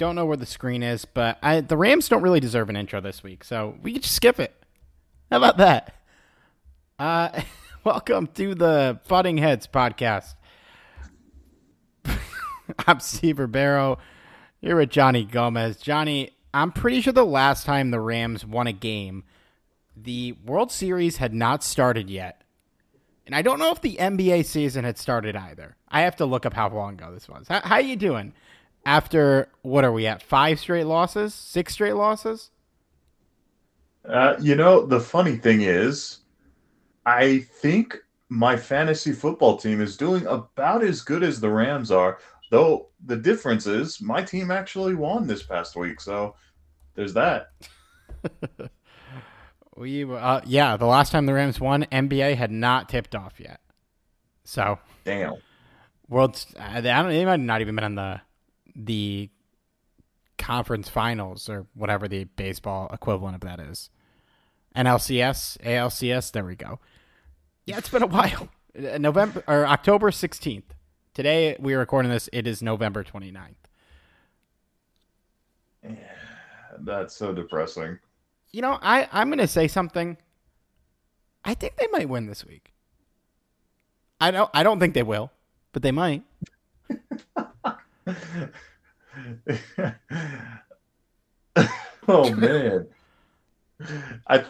Don't know where the screen is, but I, the Rams don't really deserve an intro this week, so we can just skip it. How about that? Uh, welcome to the Butting Heads podcast. I'm Steve Ribeiro. Here with Johnny Gomez. Johnny, I'm pretty sure the last time the Rams won a game, the World Series had not started yet. And I don't know if the NBA season had started either. I have to look up how long ago this was. How, how you doing? After what are we at? Five straight losses? Six straight losses? Uh, you know, the funny thing is, I think my fantasy football team is doing about as good as the Rams are, though the difference is my team actually won this past week. So there's that. we uh, yeah, the last time the Rams won, NBA had not tipped off yet. So damn. World, I don't. They might not even been on the the conference finals or whatever the baseball equivalent of that is. NLCS, ALCS. There we go. Yeah, it's been a while. Uh, November or October sixteenth. Today we are recording this. It is November 29th. Yeah, that's so depressing. You know, I I'm gonna say something. I think they might win this week. I don't. I don't think they will, but they might. oh man. I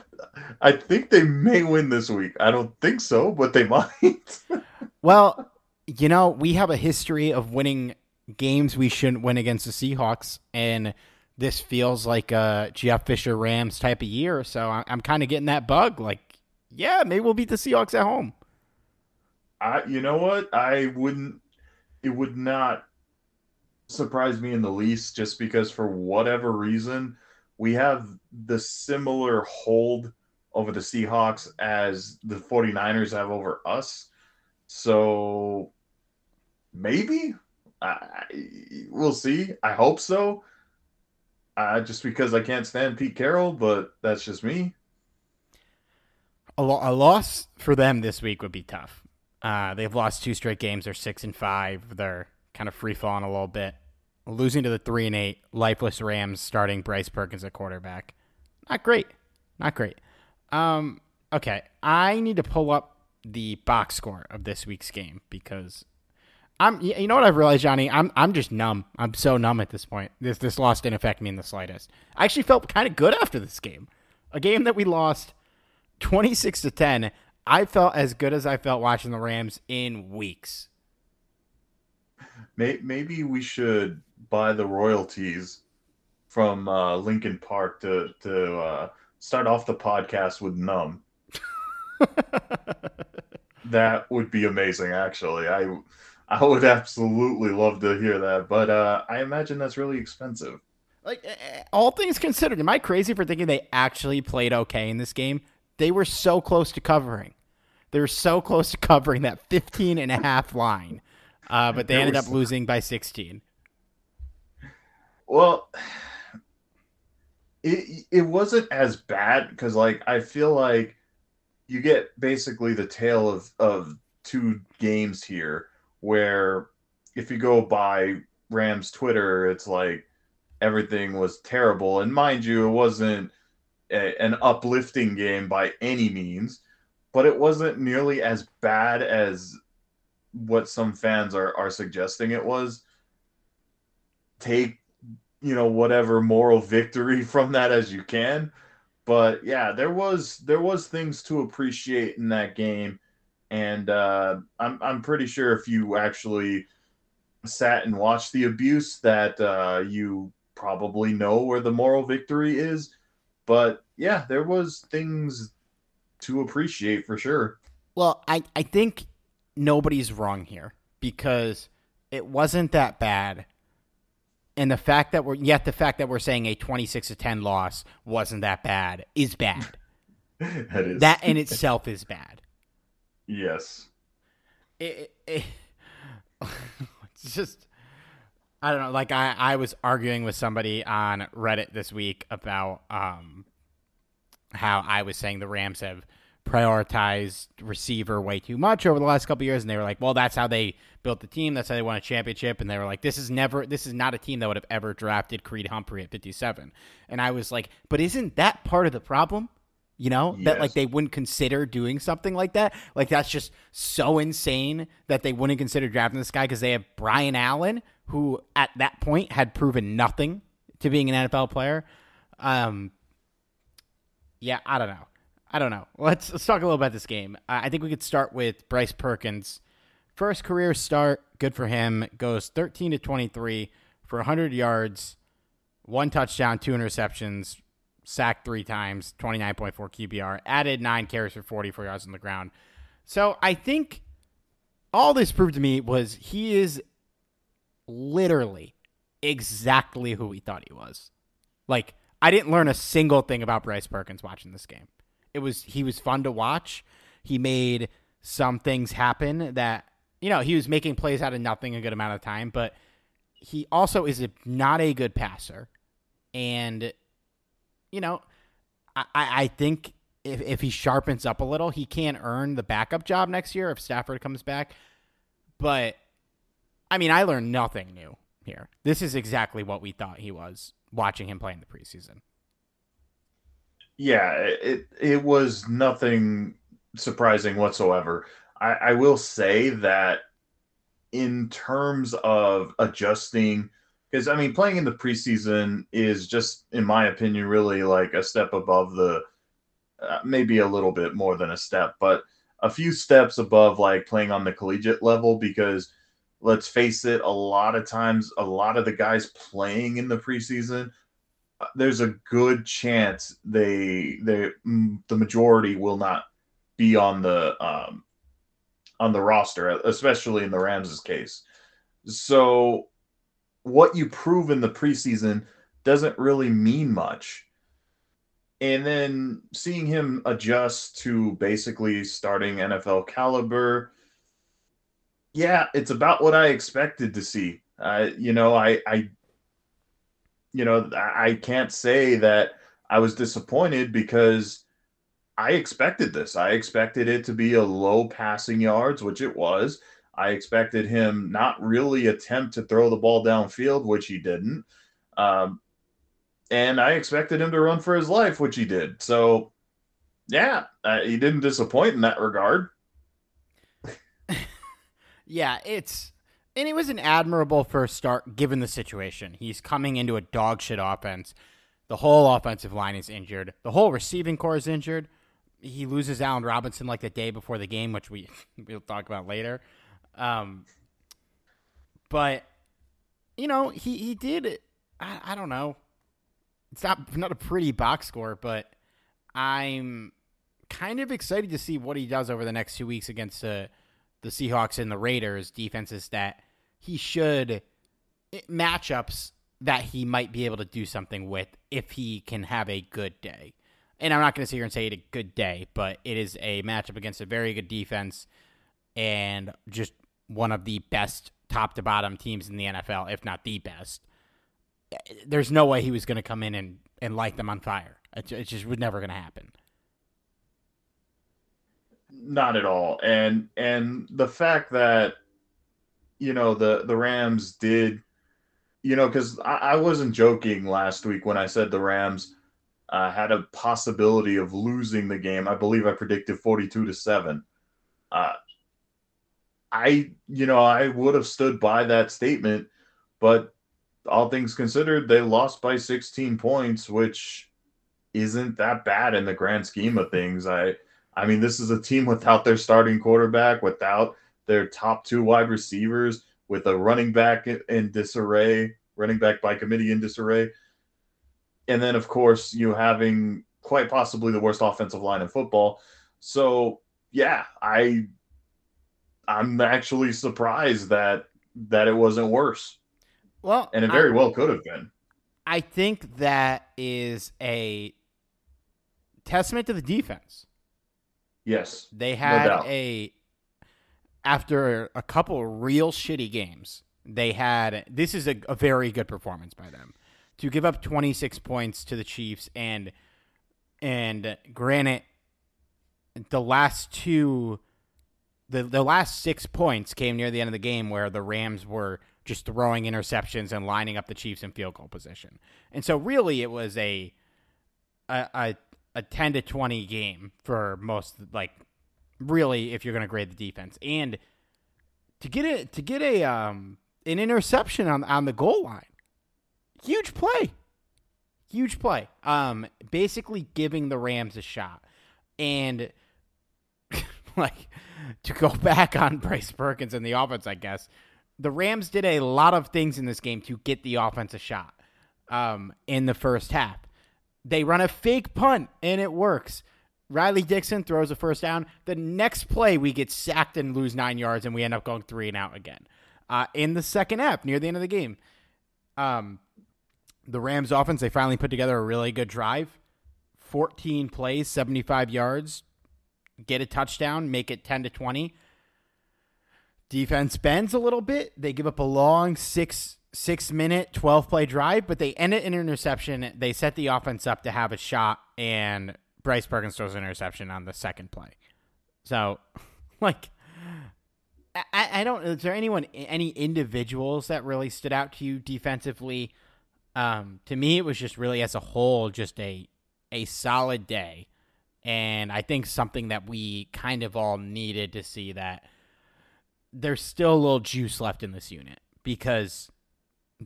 I think they may win this week. I don't think so, but they might. well, you know, we have a history of winning games we shouldn't win against the Seahawks, and this feels like a Jeff Fisher Rams type of year. So I'm kind of getting that bug. Like, yeah, maybe we'll beat the Seahawks at home. I, you know what? I wouldn't. It would not surprise me in the least, just because for whatever reason we have the similar hold over the Seahawks as the 49ers have over us. So maybe I, we'll see. I hope so. Uh, just because I can't stand Pete Carroll, but that's just me. A, lo- a loss for them this week would be tough. Uh, they've lost two straight games. They're six and five. They're kind of free falling a little bit. Losing to the three and eight lifeless Rams, starting Bryce Perkins at quarterback. Not great. Not great. Um, okay, I need to pull up the box score of this week's game because I'm. You know what I've realized, Johnny? I'm. I'm just numb. I'm so numb at this point. This this loss didn't affect me in the slightest. I actually felt kind of good after this game, a game that we lost twenty six to ten. I felt as good as I felt watching the Rams in weeks. Maybe we should buy the royalties from uh, Linkin Park to to uh, start off the podcast with "Numb." that would be amazing. Actually, I I would absolutely love to hear that, but uh, I imagine that's really expensive. Like all things considered, am I crazy for thinking they actually played okay in this game? They were so close to covering. They were so close to covering that 15 and a half line. Uh, but they ended up losing by 16. Well, it it wasn't as bad because like I feel like you get basically the tale of of two games here where if you go by Rams Twitter, it's like everything was terrible. And mind you, it wasn't a, an uplifting game by any means, but it wasn't nearly as bad as what some fans are are suggesting it was. Take you know whatever moral victory from that as you can. But yeah there was there was things to appreciate in that game. And uh, I'm, I'm pretty sure if you actually sat and watched the abuse that uh, you probably know where the moral victory is. But yeah there was things to appreciate for sure. Well i, I think nobody's wrong here because it wasn't that bad and the fact that we're yet the fact that we're saying a 26 to 10 loss wasn't that bad is bad. that is that in itself is bad. Yes. It, it, it's just I don't know. Like I, I was arguing with somebody on Reddit this week about um how I was saying the Rams have prioritized receiver way too much over the last couple years, and they were like, "Well, that's how they built the team. That's how they won a championship." And they were like, "This is never. This is not a team that would have ever drafted Creed Humphrey at 57." And I was like, "But isn't that part of the problem?" You know yes. that like they wouldn't consider doing something like that. Like that's just so insane that they wouldn't consider drafting this guy because they have Brian Allen, who at that point had proven nothing to being an NFL player. Um, yeah, I don't know. I don't know. Let's let's talk a little about this game. I think we could start with Bryce Perkins. First career start, good for him. Goes 13 to 23 for 100 yards, one touchdown, two interceptions, sacked three times, 29.4 QBR, added nine carries for 44 yards on the ground. So I think all this proved to me was he is literally exactly who we thought he was. Like, I didn't learn a single thing about Bryce Perkins watching this game. It was he was fun to watch. He made some things happen that you know he was making plays out of nothing a good amount of time, but he also is a, not a good passer, and you know I, I think if if he sharpens up a little, he can earn the backup job next year if Stafford comes back. But I mean, I learned nothing new here. This is exactly what we thought he was watching him play in the preseason yeah, it it was nothing surprising whatsoever. I, I will say that in terms of adjusting, because I mean, playing in the preseason is just, in my opinion, really like a step above the, uh, maybe a little bit more than a step, but a few steps above like playing on the collegiate level because let's face it, a lot of times, a lot of the guys playing in the preseason there's a good chance they they the majority will not be on the um, on the roster, especially in the Rams' case. So what you prove in the preseason doesn't really mean much. And then seeing him adjust to basically starting NFL caliber, yeah, it's about what I expected to see. Uh, you know, I, I you know, I can't say that I was disappointed because I expected this. I expected it to be a low passing yards, which it was. I expected him not really attempt to throw the ball downfield, which he didn't. Um, and I expected him to run for his life, which he did. So, yeah, uh, he didn't disappoint in that regard. yeah, it's and it was an admirable first start given the situation. He's coming into a dog shit offense. The whole offensive line is injured. The whole receiving corps is injured. He loses Allen Robinson like the day before the game, which we we'll talk about later. Um, but you know, he he did. I, I don't know. It's not not a pretty box score, but I'm kind of excited to see what he does over the next two weeks against the the Seahawks and the Raiders defenses that he should eh, matchups that he might be able to do something with if he can have a good day. And I'm not going to sit here and say it a good day, but it is a matchup against a very good defense and just one of the best top to bottom teams in the NFL, if not the best. Eh, there's no way he was going to come in and, and light them on fire. It, it just was never going to happen. Not at all. And and the fact that you know the the Rams did, you know, because I, I, wasn't joking last week when I said the Rams uh, had a possibility of losing the game. I believe I predicted forty-two to seven. Uh, I, you know, I would have stood by that statement, but all things considered, they lost by 16 points, which isn't that bad in the grand scheme of things. I I mean, this is a team without their starting quarterback, without their top two wide receivers, with a running back in disarray, running back by committee in disarray. And then, of course, you having quite possibly the worst offensive line in football. So, yeah, I I'm actually surprised that that it wasn't worse. Well, and it very I, well could have been. I think that is a testament to the defense. Yes. They had no a after a couple real shitty games, they had this is a, a, very good performance by them to give up 26 points to the Chiefs and and granted the last two the the last 6 points came near the end of the game where the Rams were just throwing interceptions and lining up the Chiefs in field goal position. And so really it was a a, a a 10 to 20 game for most like really if you're going to grade the defense. And to get it to get a um an interception on on the goal line huge play. Huge play. Um basically giving the Rams a shot. And like to go back on Bryce Perkins and the offense I guess the Rams did a lot of things in this game to get the offense a shot um in the first half they run a fake punt and it works. Riley Dixon throws a first down. The next play, we get sacked and lose nine yards, and we end up going three and out again. Uh, in the second half, near the end of the game, um, the Rams offense, they finally put together a really good drive 14 plays, 75 yards, get a touchdown, make it 10 to 20. Defense bends a little bit. They give up a long six six minute, 12 play drive, but they end it in an interception. They set the offense up to have a shot, and Bryce Perkins throws an interception on the second play. So, like, I, I don't. Is there anyone, any individuals that really stood out to you defensively? Um, to me, it was just really as a whole, just a a solid day, and I think something that we kind of all needed to see that there's still a little juice left in this unit because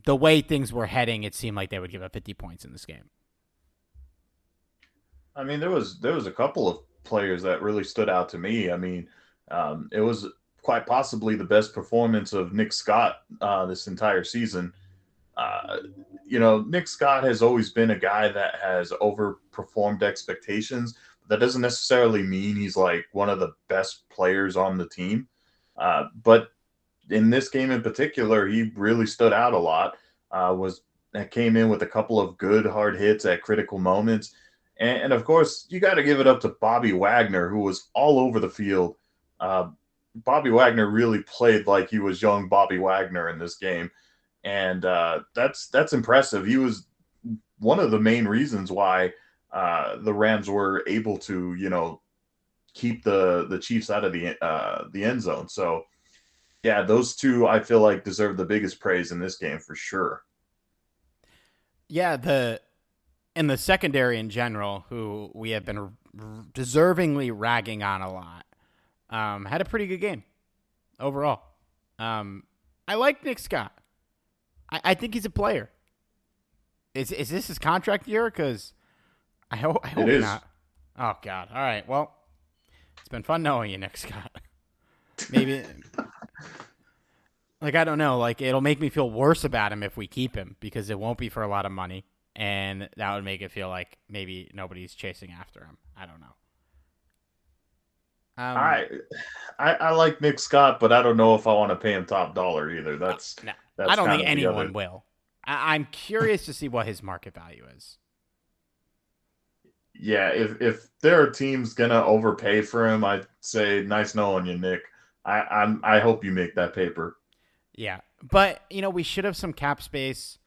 the way things were heading, it seemed like they would give up 50 points in this game. I mean, there was there was a couple of players that really stood out to me. I mean, um, it was quite possibly the best performance of Nick Scott uh, this entire season. Uh, you know, Nick Scott has always been a guy that has overperformed expectations. But that doesn't necessarily mean he's like one of the best players on the team. Uh, but in this game in particular, he really stood out a lot. Uh, was came in with a couple of good hard hits at critical moments, and, and of course you got to give it up to Bobby Wagner, who was all over the field. Uh, Bobby Wagner really played like he was young Bobby Wagner in this game, and uh, that's that's impressive. He was one of the main reasons why uh, the Rams were able to, you know, keep the the Chiefs out of the uh, the end zone. So yeah, those two I feel like deserve the biggest praise in this game for sure. Yeah, the in the secondary in general, who we have been deservingly ragging on a lot, um, had a pretty good game overall. Um, I like Nick Scott. I, I, think he's a player. Is is this his contract year? Because I hope I hope not. Oh God! All right. Well, it's been fun knowing you, Nick Scott. Maybe like I don't know, like it'll make me feel worse about him if we keep him because it won't be for a lot of money, and that would make it feel like maybe nobody's chasing after him. I don't know. Um, I, I, I like Nick Scott, but I don't know if I want to pay him top dollar either. That's, no, that's I don't think anyone will. I, I'm curious to see what his market value is. Yeah, if if there are teams gonna overpay for him, I'd say nice knowing you, Nick. I I'm, I hope you make that paper. Yeah, but you know we should have some cap space,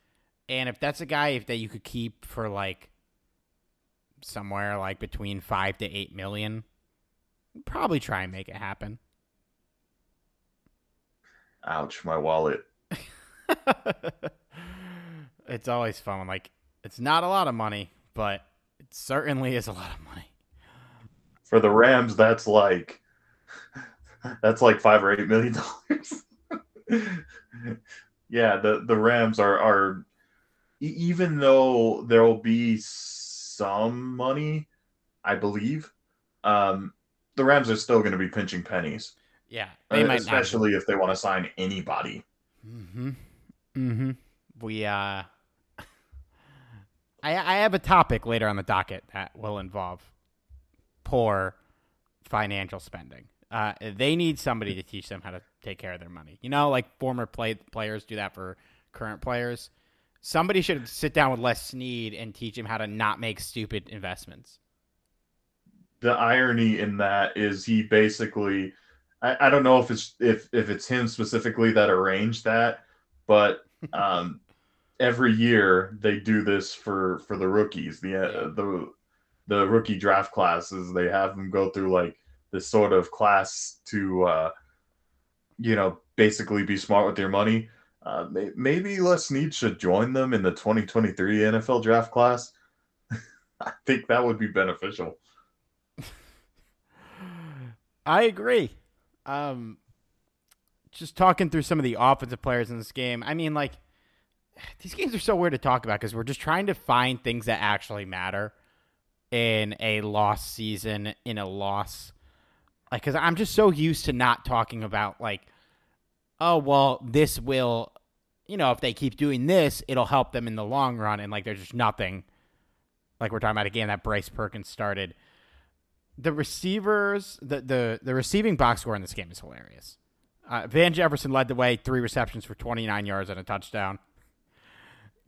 and if that's a guy if that you could keep for like somewhere like between five to eight million, probably try and make it happen. Ouch, my wallet. it's always fun. Like it's not a lot of money, but it certainly is a lot of money. For the Rams, that's like that's like five or eight million dollars. yeah, the the Rams are are even though there will be some money, I believe, um, the Rams are still going to be pinching pennies. Yeah, they uh, especially if they want to sign anybody. Mm-hmm. Mm-hmm. We uh, I I have a topic later on the docket that will involve poor financial spending. Uh, they need somebody to teach them how to take care of their money. You know, like former play players do that for current players. Somebody should sit down with Les Snead and teach him how to not make stupid investments. The irony in that is he basically I, I don't know if it's if if it's him specifically that arranged that, but um every year they do this for for the rookies, the uh, the the rookie draft classes. They have them go through like this sort of class to uh you know basically be smart with your money uh, maybe Les Snead should join them in the 2023 NFL draft class. I think that would be beneficial. I agree. Um, just talking through some of the offensive players in this game. I mean, like these games are so weird to talk about because we're just trying to find things that actually matter in a lost season, in a loss. Like, because I'm just so used to not talking about like, oh well, this will you know, if they keep doing this, it'll help them in the long run. And like, there's just nothing like we're talking about a game that Bryce Perkins started. The receivers, the the the receiving box score in this game is hilarious. Uh, Van Jefferson led the way, three receptions for 29 yards and a touchdown.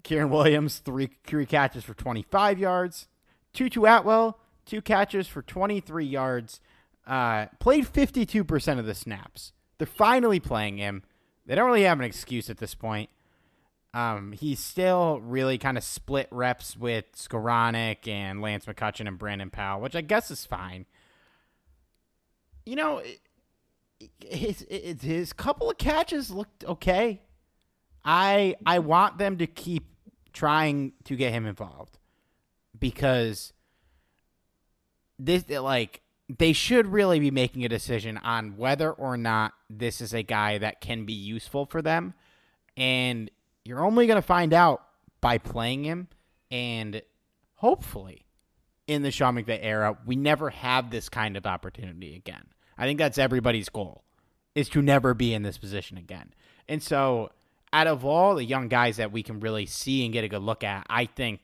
Kyren Williams, three three catches for 25 yards. Tutu Atwell, two catches for 23 yards. Uh, played 52% of the snaps. They're finally playing him. They don't really have an excuse at this point. Um, he's still really kind of split reps with Skowronek and Lance McCutcheon and Brandon Powell, which I guess is fine. You know, his his, his couple of catches looked okay. I I want them to keep trying to get him involved because this like they should really be making a decision on whether or not this is a guy that can be useful for them. And you're only going to find out by playing him. And hopefully, in the Sean McVay era, we never have this kind of opportunity again. I think that's everybody's goal, is to never be in this position again. And so, out of all the young guys that we can really see and get a good look at, I think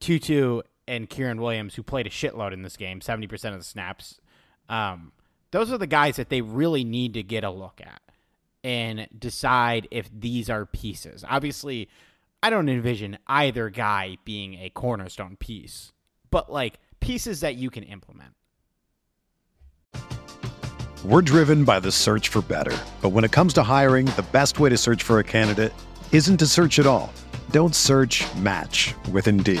Tutu and Kyren Williams, who played a shitload in this game, 70% of the snaps. Um, those are the guys that they really need to get a look at and decide if these are pieces. Obviously, I don't envision either guy being a cornerstone piece, but like pieces that you can implement. We're driven by the search for better. But when it comes to hiring, the best way to search for a candidate isn't to search at all. Don't search match with Indeed.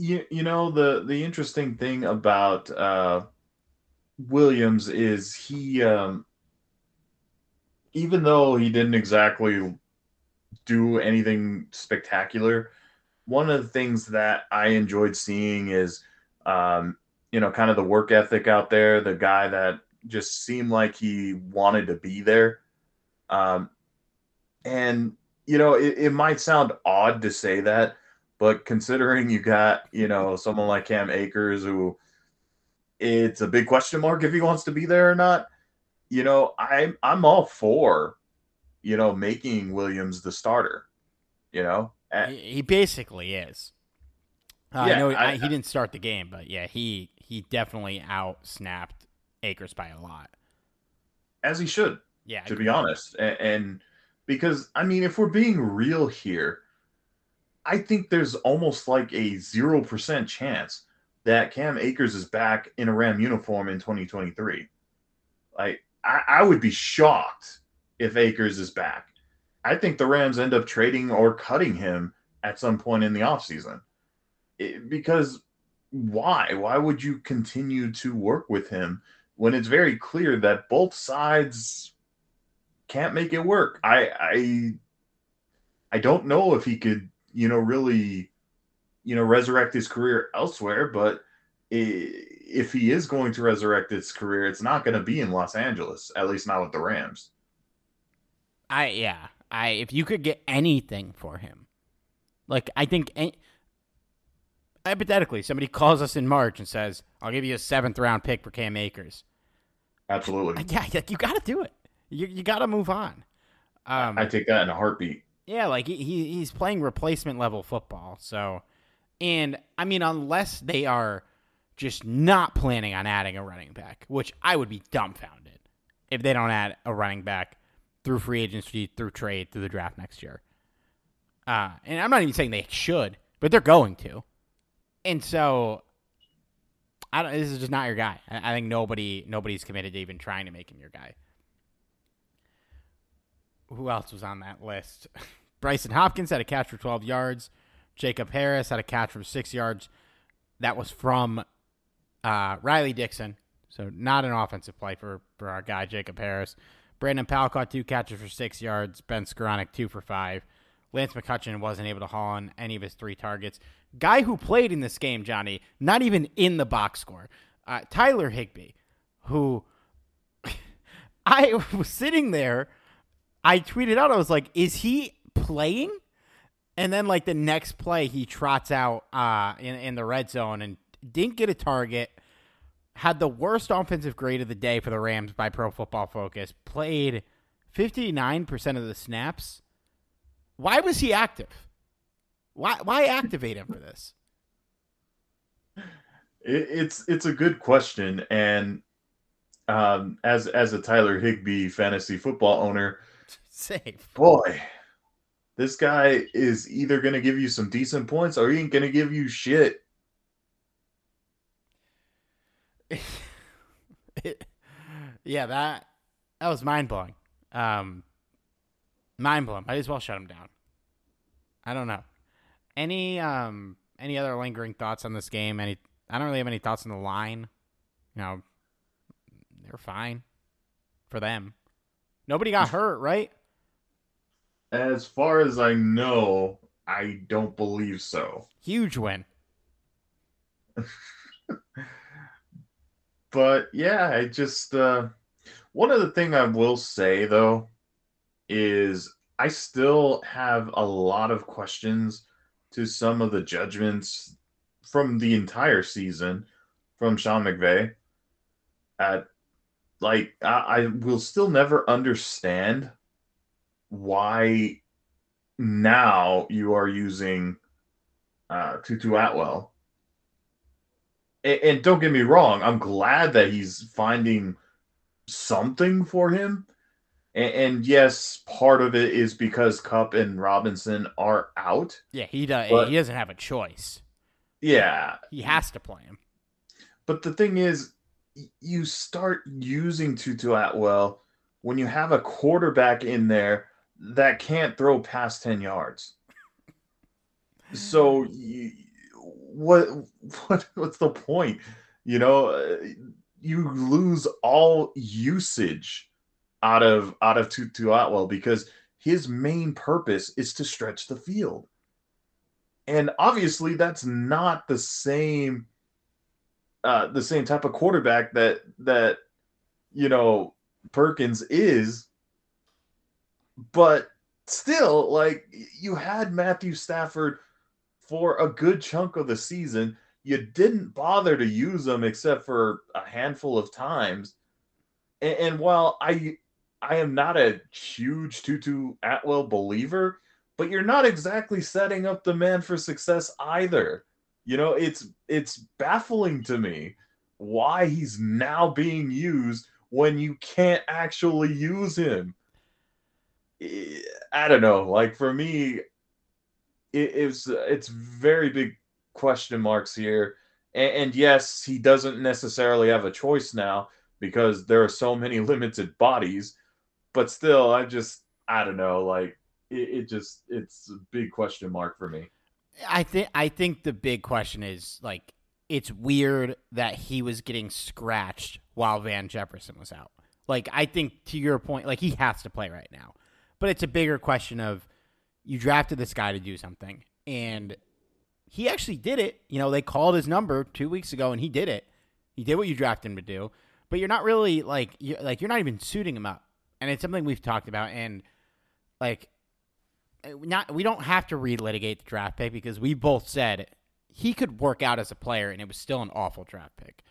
You, you know the the interesting thing about uh, Williams is he um, even though he didn't exactly do anything spectacular, one of the things that I enjoyed seeing is um, you know kind of the work ethic out there, the guy that just seemed like he wanted to be there. Um, and you know, it, it might sound odd to say that, but considering you got you know someone like Cam Akers who it's a big question mark if he wants to be there or not. You know, I'm I'm all for you know making Williams the starter. You know, he basically is. Uh, yeah, I know I, he didn't start the game, but yeah, he he definitely out snapped Akers by a lot. As he should. Yeah. To be honest. And, and because I mean, if we're being real here, I think there's almost like a zero percent chance that Cam Akers is back in a Ram uniform in 2023. Like I, I would be shocked if Akers is back. I think the Rams end up trading or cutting him at some point in the offseason. because why? Why would you continue to work with him when it's very clear that both sides can't make it work? I I I don't know if he could, you know, really, you know, resurrect his career elsewhere, but if he is going to resurrect his career, it's not going to be in Los Angeles, at least not with the Rams. I yeah, I if you could get anything for him, like I think any, hypothetically somebody calls us in March and says, "I'll give you a seventh round pick for Cam Akers." Absolutely. Yeah, you got to do it. You you got to move on. Um, I take that in a heartbeat. Yeah, like he he's playing replacement level football. So, and I mean, unless they are just not planning on adding a running back, which I would be dumbfounded if they don't add a running back through free agency, through trade, through the draft next year. Uh, and I'm not even saying they should, but they're going to. And so, I don't. This is just not your guy. I, I think nobody nobody's committed to even trying to make him your guy. Who else was on that list? Brycen Hopkins had a catch for 12 yards. Jacob Harris had a catch for six yards. That was from uh, Riley Dixon. So not an offensive play for, for our guy, Jacob Harris. Brandon Powell caught two catches for six yards. Ben Skowronek, two for five. Lance McCutcheon wasn't able to haul on any of his three targets. Guy who played in this game, Johnny, not even in the box score. Uh, Tyler Higbee, who I was sitting there, I tweeted out, I was like, is he playing? And then, like, the next play, he trots out uh, in, in the red zone and didn't get a target. Had the worst offensive grade of the day for the Rams by Pro Football Focus. Played 59% of the snaps why was he active? Why why activate him for this? it's it's a good question, and um, as as a Tyler Higbee fantasy football owner, safe boy, this guy is either going to give you some decent points or he ain't going to give you shit. yeah, that that was mind blowing. Um, mind blowing. Might as well shut him down. I don't know. Any um any other lingering thoughts on this game? Any I don't really have any thoughts on the line. You know, they're fine for them. Nobody got hurt, right? As far as I know, I don't believe so. Huge win. but yeah, I just uh one other thing I will say though is I still have a lot of questions to some of the judgments from the entire season from Sean McVay. At like I, I will still never understand why now you are using uh, Tutu Atwell. And, and don't get me wrong, I'm glad that he's finding something for him and, and, yes, part of it is because Kupp and Robinson are out. Yeah, he does. But, he doesn't have a choice. Yeah, he has to play him. But the thing is, you start using Tutu Atwell when you have a quarterback in there that can't throw past ten yards. so, you, what what what's the point? You know, you lose all usage out of out of Tutu Atwell because his main purpose is to stretch the field. And obviously that's not the same uh the same type of quarterback that that you know, Perkins is, but still, like you had Matthew Stafford for a good chunk of the season. You didn't bother to use him except for a handful of times. And, and while I I am not a huge Tutu Atwell believer, but you're not exactly setting up the man for success either. You know, it's it's baffling to me why he's now being used when you can't actually use him. I don't know. Like for me, it it's very big question marks here. And, and, yes, he doesn't necessarily have a choice now because there are so many limited bodies. But still, I just I don't know. Like it, it just it's a big question mark for me. I think I think the big question is like it's weird that he was getting scratched while Van Jefferson was out. Like I think to your point, like he has to play right now. But it's a bigger question of you drafted this guy to do something and he actually did it. You know, they called his number 2 weeks ago and he did it. He did what you drafted him to do. But you're not really like you're, like you're not even suiting him up. And it's something we've talked about and like not we don't have to relitigate the draft pick because we both said he could work out as a player and it was still an awful draft pick.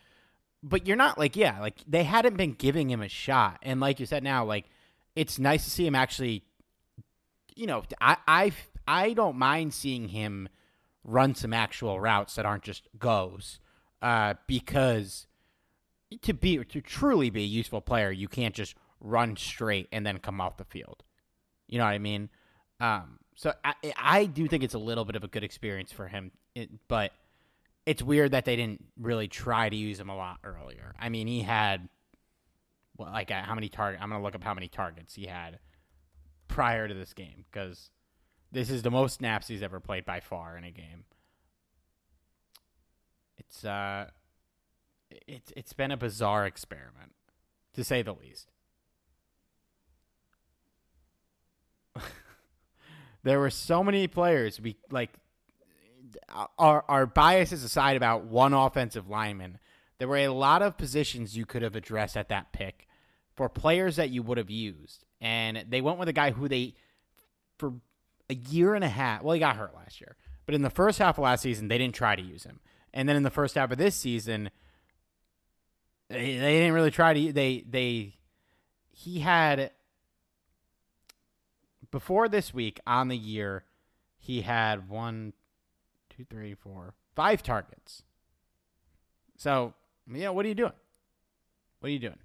But you're not like, yeah, like they hadn't been giving him a shot. And like you said now, like it's nice to see him actually you know, I I I don't mind seeing him run some actual routes that aren't just goes. Uh, because to be to truly be a useful player, you can't just run straight and then come off the field. You know what I mean? Um, so I, I do think it's a little bit of a good experience for him, it, but it's weird that they didn't really try to use him a lot earlier. I mean, he had well, like uh, how many target? I'm gonna look up how many targets he had prior to this game because this is the most snaps he's ever played by far in a game. It's uh, it's it's been a bizarre experiment, to say the least. there were so many players we like our our biases aside about one offensive lineman there were a lot of positions you could have addressed at that pick for players that you would have used and they went with a guy who they for a year and a half well he got hurt last year but in the first half of last season they didn't try to use him and then in the first half of this season they, they didn't really try to they they he had before this week on the year, he had one, two, three, four, five targets. So, yeah, what are you doing? What are you doing?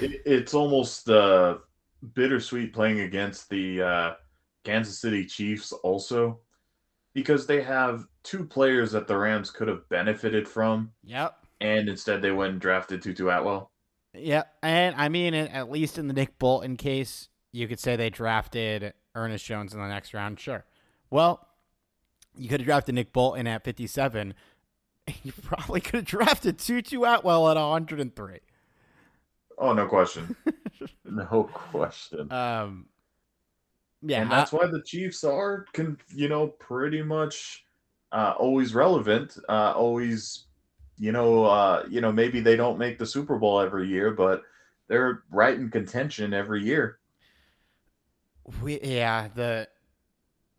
It, it's almost uh, bittersweet playing against the uh, Kansas City Chiefs also because they have two players that the Rams could have benefited from. Yep. And instead they went and drafted Tutu Atwell. Yeah, and I mean, at least in the Nick Bolton case, you could say they drafted Ernest Jones in the next round. Sure. Well, you could have drafted Nick Bolton at 57. You probably could have drafted Tutu Atwell at 103. Oh, no question. no question. Um, yeah, and that's why the Chiefs are, can you know, pretty much uh, always relevant, uh, always you know, uh, you know, maybe they don't make the Super Bowl every year, but they're right in contention every year. We yeah, the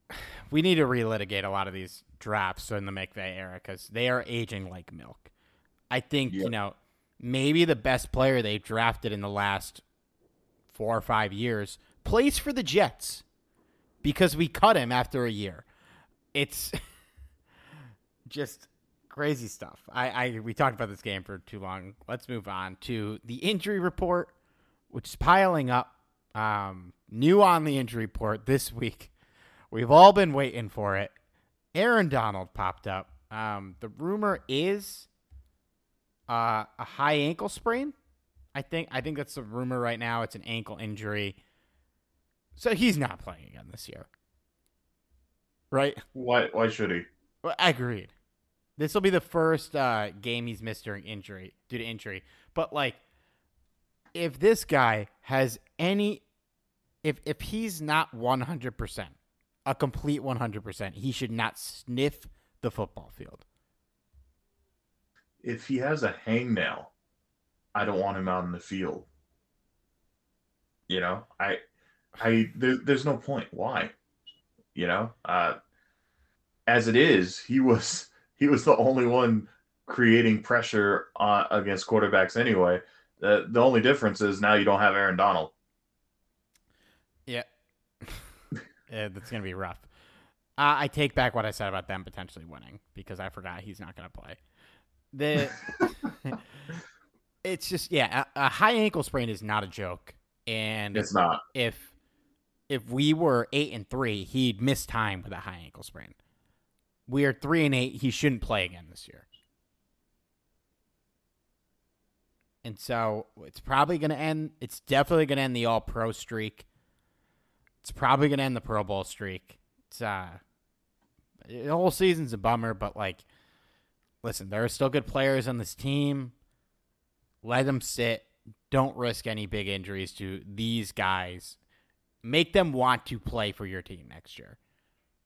we need to relitigate a lot of these drafts in the McVay era because they are aging like milk. I think yep. you know maybe the best player they've drafted in the last four or five years plays for the Jets because we cut him after a year. It's just crazy stuff. I, I we talked about this game for too long. Let's move on to the injury report, which is piling up. Um, new on the injury report this week. We've all been waiting for it. Aaron Donald popped up. Um, the rumor is uh, a high ankle sprain. I think I think that's the rumor right now. It's an ankle injury. So he's not playing again this year. Right? Why why should he? Well, agreed. This will be the first uh, game he's missed during injury due to injury. But like, if this guy has any, if if he's not one hundred percent, a complete one hundred percent, he should not sniff the football field. If he has a hangnail, I don't want him out in the field. You know, I, I there, there's no point. Why? You know, uh, as it is, he was he was the only one creating pressure uh, against quarterbacks anyway. The the only difference is now you don't have Aaron Donald. Yeah, yeah that's gonna be rough. Uh, I take back what I said about them potentially winning because I forgot he's not gonna play. The it's just yeah, a, a, high ankle sprain is not a joke, and it's not. If if we were eight and three, he'd miss time with a high ankle sprain. We are three and eight. He shouldn't play again this year. And so it's probably going to end. It's definitely going to end the All Pro streak. It's probably going to end the Pro Bowl streak. It's uh, the whole season's a bummer, but like, listen, there are still good players on this team. Let them sit. Don't risk any big injuries to these guys. Make them want to play for your team next year.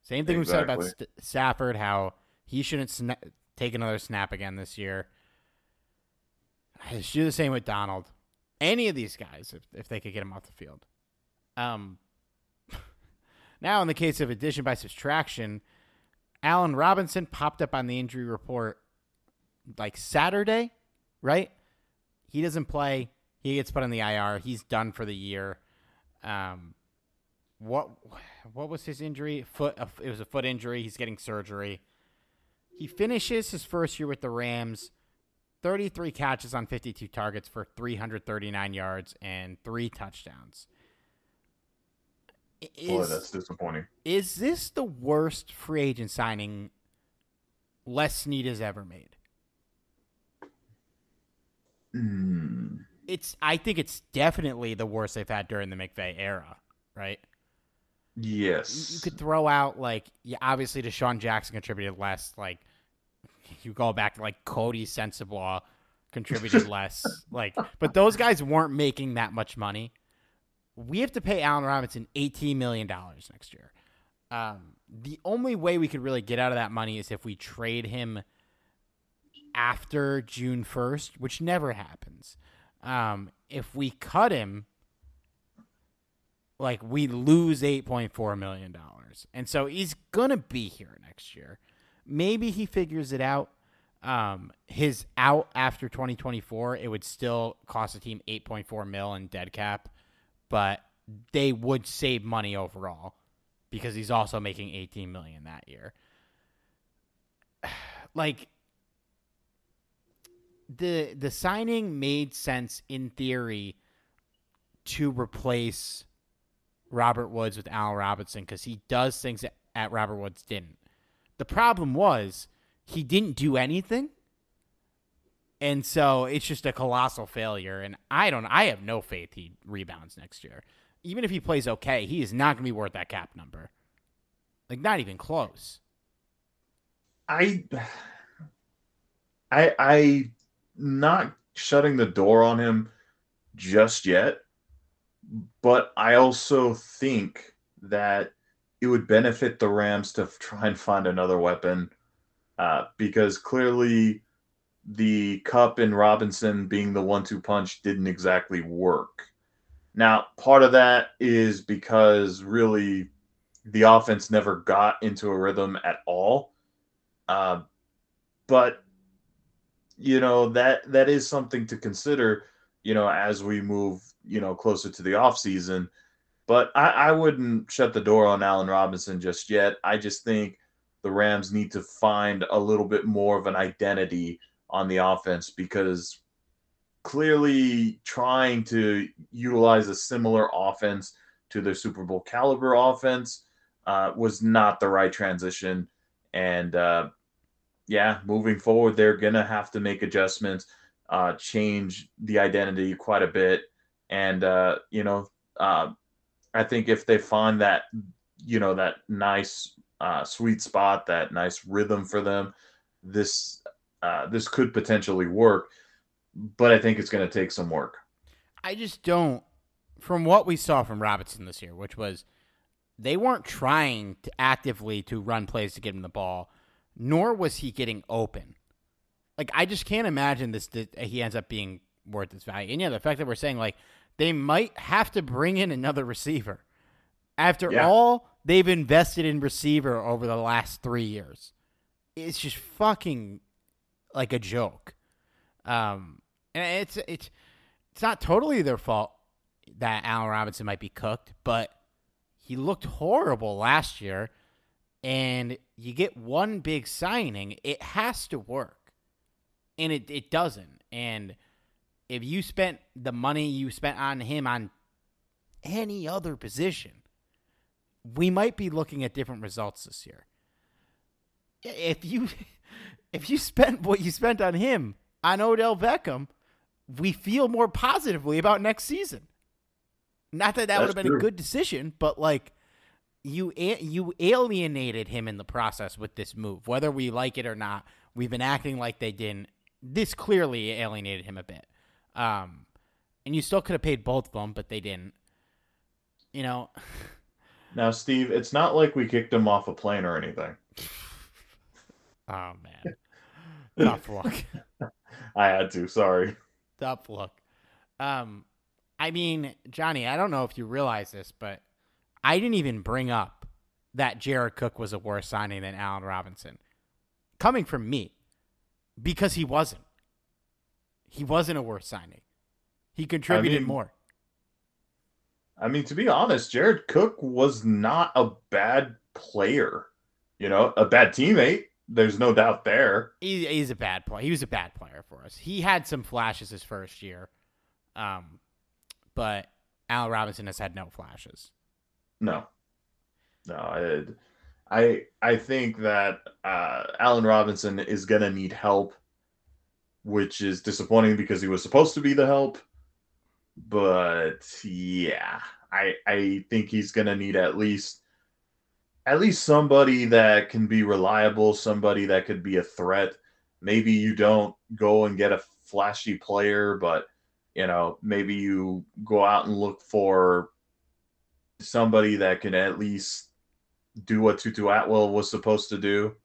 Same thing exactly. we said about St- Stafford, how he shouldn't sna- take another snap again this year. I should do the same with Donald. Any of these guys, if, if they could get him off the field. Um, now, in the case of addition by subtraction, Allen Robinson popped up on the injury report like Saturday, right? He doesn't play. He gets put on the IR. He's done for the year. Um, what what was his injury? Foot. It was a foot injury. He's getting surgery. He finishes his first year with the Rams. 33 catches on 52 targets for 339 yards and three touchdowns. Is, Boy, that's disappointing. Is this the worst free agent signing Les Snead has ever made? Mm. It's. I think it's definitely the worst they've had during the McVay era, right? Yes. You, could throw out like yeah, obviously DeSean Jackson contributed less. Like you go back to like Coty Sensabaugh contributed less. Like, but those guys weren't making that much money. We have to pay Allen Robinson eighteen million dollars next year. Um, the only way we could really get out of that money is if we trade him after June first, which never happens. Um, if we cut him like we lose eight point four million dollars, and so he's gonna be here next year. Maybe he figures it out. Um, his out after 2024, it would still cost the team 8.4 mil in dead cap, but they would save money overall because he's also making 18 million that year. Like the the signing made sense in theory to replace Robert Woods with Al Robinson because he does things that at Robert Woods didn't. The problem was he didn't do anything. And so it's just a colossal failure. And I don't I have no faith he rebounds next year. Even if he plays okay, he is not gonna be worth that cap number. Like not even close. I I I not shutting the door on him just yet but I also think that it would benefit the Rams to try and find another weapon uh, because clearly the Kupp and Robinson being the one two punch didn't exactly work. Now, part of that is because really the offense never got into a rhythm at all. Uh, but you know that that is something to consider. You know, as we move you know, closer to the off season. But I, I wouldn't shut the door on Allen Robinson just yet. I just think the Rams need to find a little bit more of an identity on the offense because clearly trying to utilize a similar offense to their Super Bowl caliber offense uh, was not the right transition. And uh, yeah, moving forward, they're going to have to make adjustments, uh, change the identity quite a bit. And uh, you know, uh, I think if they find that you know that nice uh, sweet spot, that nice rhythm for them, this uh, this could potentially work. But I think it's going to take some work. I just don't. From what we saw from Robinson this year, which was they weren't trying to actively to run plays to get him the ball, nor was he getting open. Like I just can't imagine this. That he ends up being worth its value. And yeah, the fact that we're saying like they might have to bring in another receiver after Yeah. all they've invested in receiver over the last three years. It's just fucking like a joke. Um, and it's it's it's not totally their fault that Allen Robinson might be cooked, but he looked horrible last year. And you get one big signing, it has to work, and it it doesn't. And if you spent the money you spent on him on any other position, we might be looking at different results this year. If you if you spent what you spent on him on Odell Beckham, we feel more positively about next season. Not that that would have been true. a good decision, but like you you alienated him in the process with this move, whether we like it or not. We've been acting like they didn't. This clearly alienated him a bit. Um, and you still could have paid both of them, but they didn't. You know, Now, Steve, it's not like we kicked him off a plane or anything. oh man, tough luck. I had to. Sorry. tough look. Um, I mean, Johnny, I don't know if you realize this, but I didn't even bring up that Jared Cook was a worse signing than Allen Robinson, coming from me, because he wasn't. He wasn't a worse signing. He contributed mean- more. I mean, to be honest, Jared Cook was not a bad player. You know, a bad teammate. There's no doubt there. He, he's a bad player. He was a bad player for us. He had some flashes his first year, um, but Allen Robinson has had no flashes. No, no. I, I, I think that uh, Allen Robinson is gonna need help, which is disappointing because he was supposed to be the help. But yeah, I, I think he's gonna need at least, at least somebody that can be reliable, somebody that could be a threat. Maybe you don't go and get a flashy player, but you know, maybe you go out and look for somebody that can at least do what Tutu Atwell was supposed to do,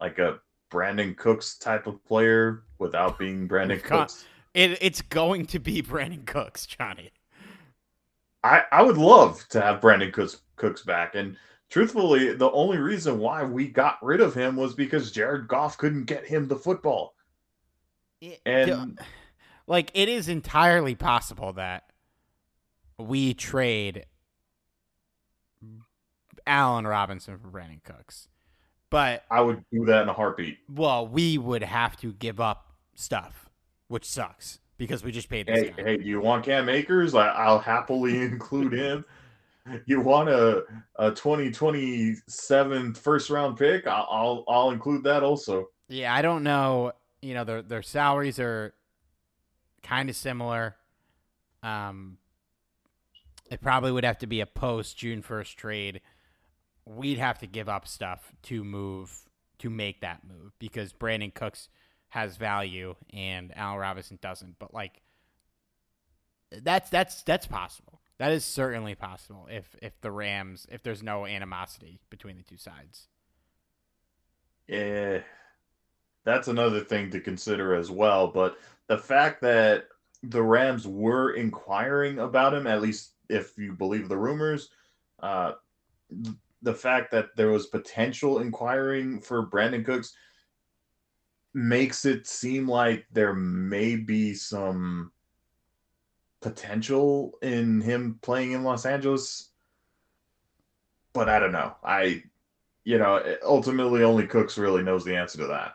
like a Brandin Cooks type of player without being Brandin Cooks. It, it's going to be Brandin Cooks, Johnny. I, I would love to have Brandin Cooks, Cooks back. And truthfully, the only reason why we got rid of him was because Jared Goff couldn't get him the football. It- And like it is entirely possible that we trade Allen Robinson for Brandin Cooks. But I would do that in a heartbeat. well, we would have to give up stuff, which sucks because we just paid this Hey, guy. hey, do you want Cam Akers? I, I'll happily include him. You want a, a 2027 first round pick? I'll, I'll I'll include that also. Yeah, I don't know. You know, their their salaries are kind of similar. Um, it probably would have to be a post June first trade. We'd have to give up stuff to move to make that move because Brandin Cooks has value and Al Robinson doesn't. But like, that's that's that's possible. That is certainly possible if if the Rams if there's no animosity between the two sides. Yeah, that's another thing to consider as well. But the fact that the Rams were inquiring about him, at least if you believe the rumors, uh, the fact that there was potential inquiring for Brandin Cooks makes it seem like there may be some potential in him playing in Los Angeles. But I don't know. I you know, ultimately only Cooks really knows the answer to that.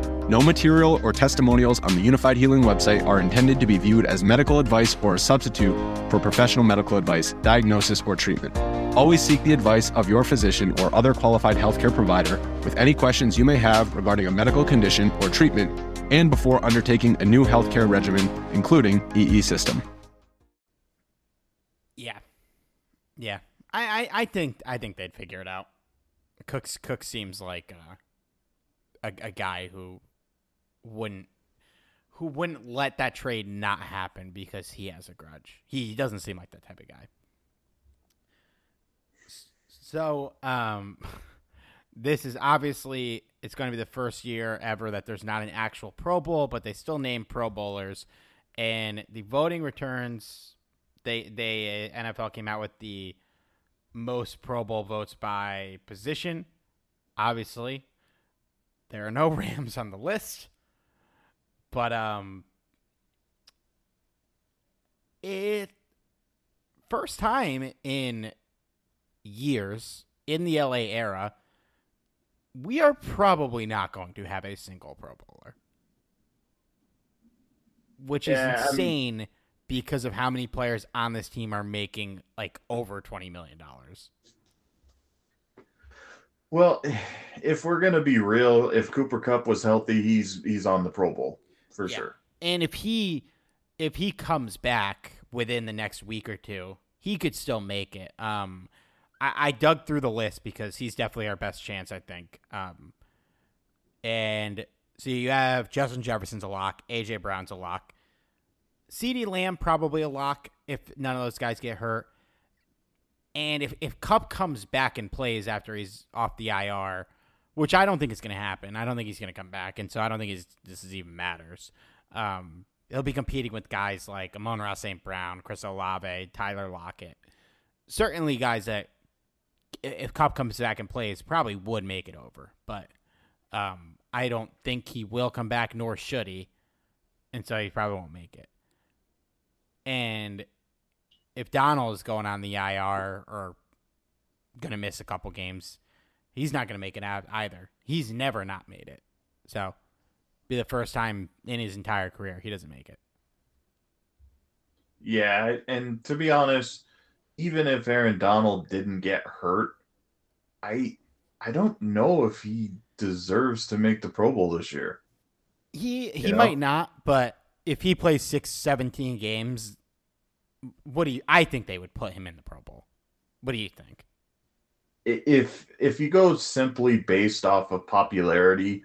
No material or testimonials on the Unifyd Healing website are intended to be viewed as medical advice or a substitute for professional medical advice, diagnosis, or treatment. Always seek the advice of your physician or other qualified healthcare provider with any questions you may have regarding a medical condition or treatment and before undertaking a new healthcare regimen, including EE system. Yeah, yeah. I, I, I think I think they'd figure it out. Cooks Cook seems like uh, a a guy who wouldn't who wouldn't let that trade not happen because he has a grudge. He doesn't seem like that type of guy. So, um, this is obviously it's going to be the first year ever that there's not an actual Pro Bowl, but they still name Pro Bowlers, and the voting returns. They they uh, NFL came out with the most Pro Bowl votes by position. Obviously, there are no Rams on the list, but um, it first time in years in the LA era, we are probably not going to have a single Pro Bowler, which is Yeah, I mean- insane because of how many players on this team are making like over twenty million dollars. Well, if we're gonna be real, if Cooper Kupp was healthy, he's he's on the Pro Bowl for Yeah. sure. And if he if he comes back within the next week or two, he could still make it. Um, I, I dug through the list because he's definitely our best chance, I think. Um, and so you have Justin Jefferson's a lock, AJ Brown's a lock, CeeDee Lamb probably a lock if none of those guys get hurt. And if if Kupp comes back and plays after he's off the IR, which I don't think is going to happen, I don't think he's going to come back, and so I don't think this is even matters. Um, he'll be competing with guys like Amon-Ra St. Brown, Chris Olave, Tyler Lockett. Certainly, guys that if Kupp comes back and plays, probably would make it over. But um, I don't think he will come back, nor should he, and so he probably won't make it. And if Donald is going on the IR or going to miss a couple games, he's not going to make it out either. He's never not made it. So, be the first time in his entire career he doesn't make it. Yeah, and to be honest, even if Aaron Donald didn't get hurt, I I don't know if he deserves to make the Pro Bowl this year. He he You know? might not, but if he plays 6 17 games, what do you I think they would put him in the Pro Bowl. What do you think? If if you go simply based off of popularity,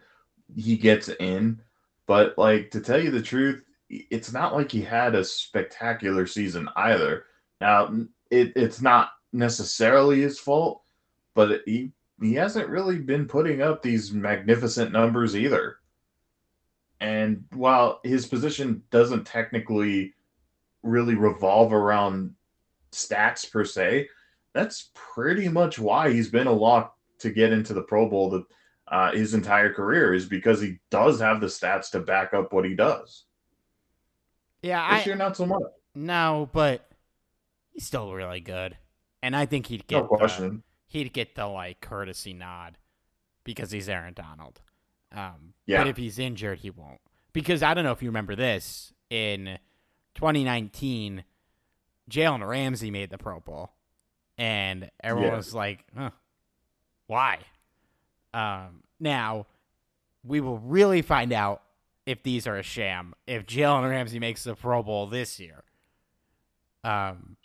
he gets in. But like to tell you the truth, it's not like he had a spectacular season either. Now it, it's not necessarily his fault, but he he hasn't really been putting up these magnificent numbers either. And while his position doesn't technically really revolve around stats per se, that's pretty much why he's been a lock to get into the Pro Bowl the, uh, his entire career is because he does have the stats to back up what he does. Yeah, This I year, not so much. no, but he's still really good. And I think he'd get No the- question. he'd get the like courtesy nod because he's Aaron Donald. Um, Yeah. But if he's injured, he won't. Because I don't know if you remember this in 2019, Jalen Ramsey made the Pro Bowl, and everyone Yeah. was like, huh, "Why?" Um, now we will really find out if these are a sham if Jalen Ramsey makes the Pro Bowl this year. Um,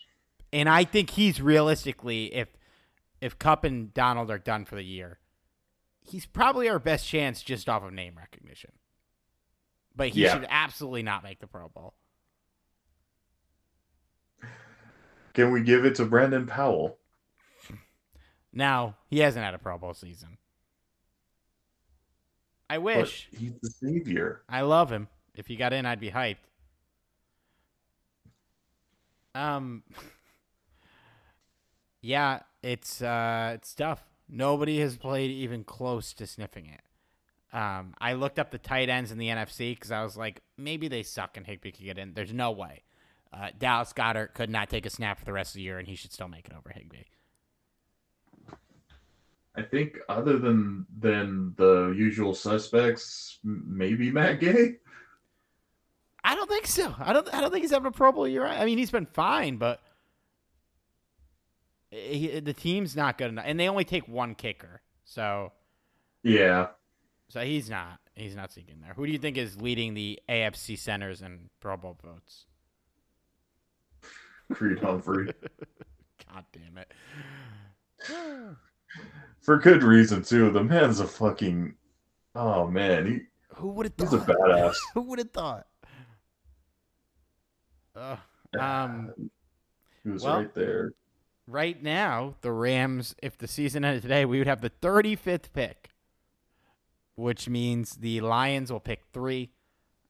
and I think he's realistically if if Kupp and Donald are done for the year, he's probably our best chance just off of name recognition. But he Yeah. should absolutely not make the Pro Bowl. Can we give it to Brandon Powell? Now he hasn't had a Pro Bowl season. I But wish. he's the savior. I love him. If he got in, I'd be hyped. Um. Yeah, it's uh, it's tough. Nobody has played even close to sniffing it. Um, I looked up the tight ends in the NFC because I was like, maybe they suck and Higbee could get in. There's no way. Uh, Dallas Goedert could not take a snap for the rest of the year, and he should still make it over Higbee. I think other than than the usual suspects, maybe Matt Gay. I don't think so. I don't. I don't think he's having a Pro Bowl year. I mean, he's been fine, but he, the team's not good enough, and they only take one kicker. So yeah, so he's not. He's not seeking there. Who do you think is leading the AFC centers and Pro Bowl votes? Creed Humphrey. God damn it. For good reason too. The man's a fucking. Oh man, he. Who would have thought? He's a badass. Who would have thought? Uh, um, he was well, right there. Right now, the Rams, if the season ended today, we would have the 35th pick, which means the Lions will pick three.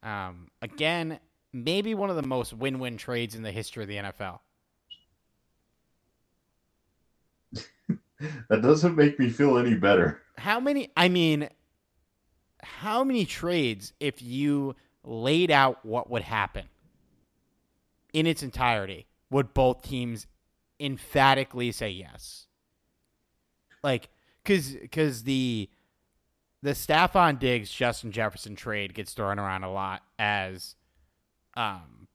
Um, again, maybe one of the most win-win trades in the history of the NFL. that doesn't make me feel any better. How many? I mean, how many trades if you laid out what would happen in its entirety would both teams emphatically say yes? Like, cause, cause the the Stefon Diggs Justin Jefferson trade gets thrown around a lot as, um,